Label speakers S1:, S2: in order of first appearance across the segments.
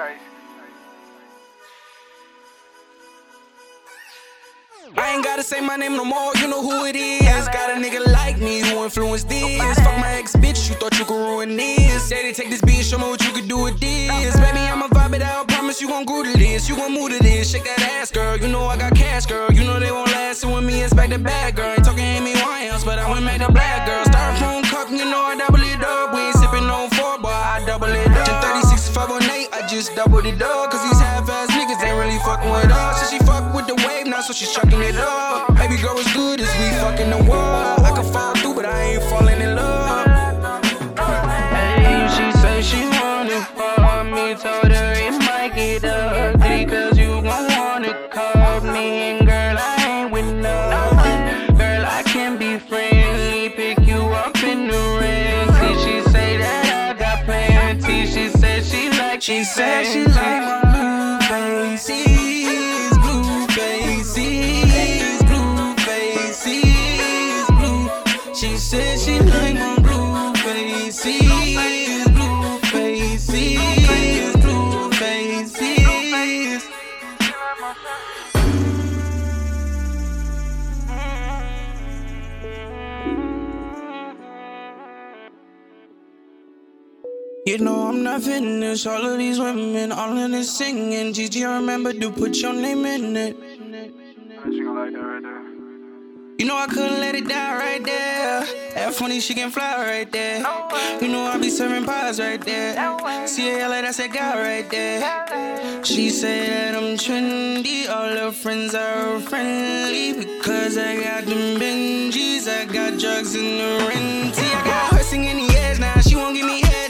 S1: I ain't gotta say my name no more, you know who it is. Got a nigga like me who influenced this. Fuck my ex bitch, you thought you could ruin this. Daddy, take this beat, show me what you could do with this. Baby, I'ma vibe it out, promise you gon' groove to this. You gon' move to this, shake that ass, girl. You know I got cash, girl. You know they won't last, so with me it's back to back, girl. Ain't talking Amy Winehouse, but I went back to black, girl. Styrofoam cup, you know I double it up. Cause these half-ass niggas ain't really fucking with us. So she fuck with the wave now, so she's chucking it up. Baby girl as good as we fucking the world. I can fall through, but I ain't falling in love.
S2: Hey, she say she want it for me. Told her it might get ugly, she said she like
S1: my blue faces, blue faces, blue faces, blue. She said she like my blue faces, blue faces, blue faces. You know I'm not finished. All of these women, all in this singing. Gigi, I remember to put your name in it. You know I couldn't let it die right there. That funny, she can fly right there. You know I be serving pies right there. See a like that's that guy right there. She said I'm trendy. All her friends are friendly because I got them Benjis. I got drugs in the renty. I got her singing the edge now.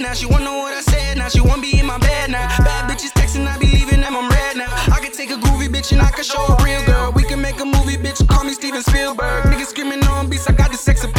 S1: Now. She wanna know what I said now. She won't be in my bed now. Bad bitches texting, I be leaving them. I'm red now. I can take a groovy bitch and I can show a real girl. We can make a movie, bitch. Call me Steven Spielberg. Niggas screaming on beats. I got the sex appeal.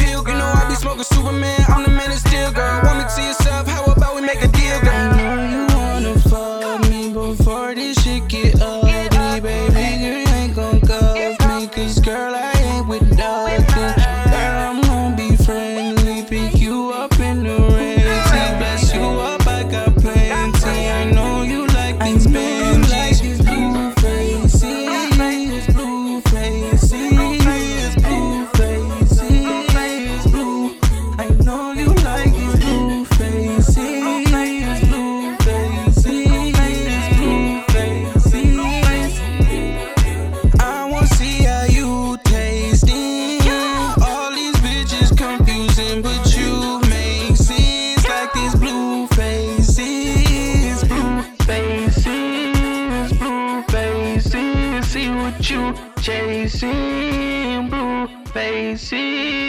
S1: You chasing, blue faces.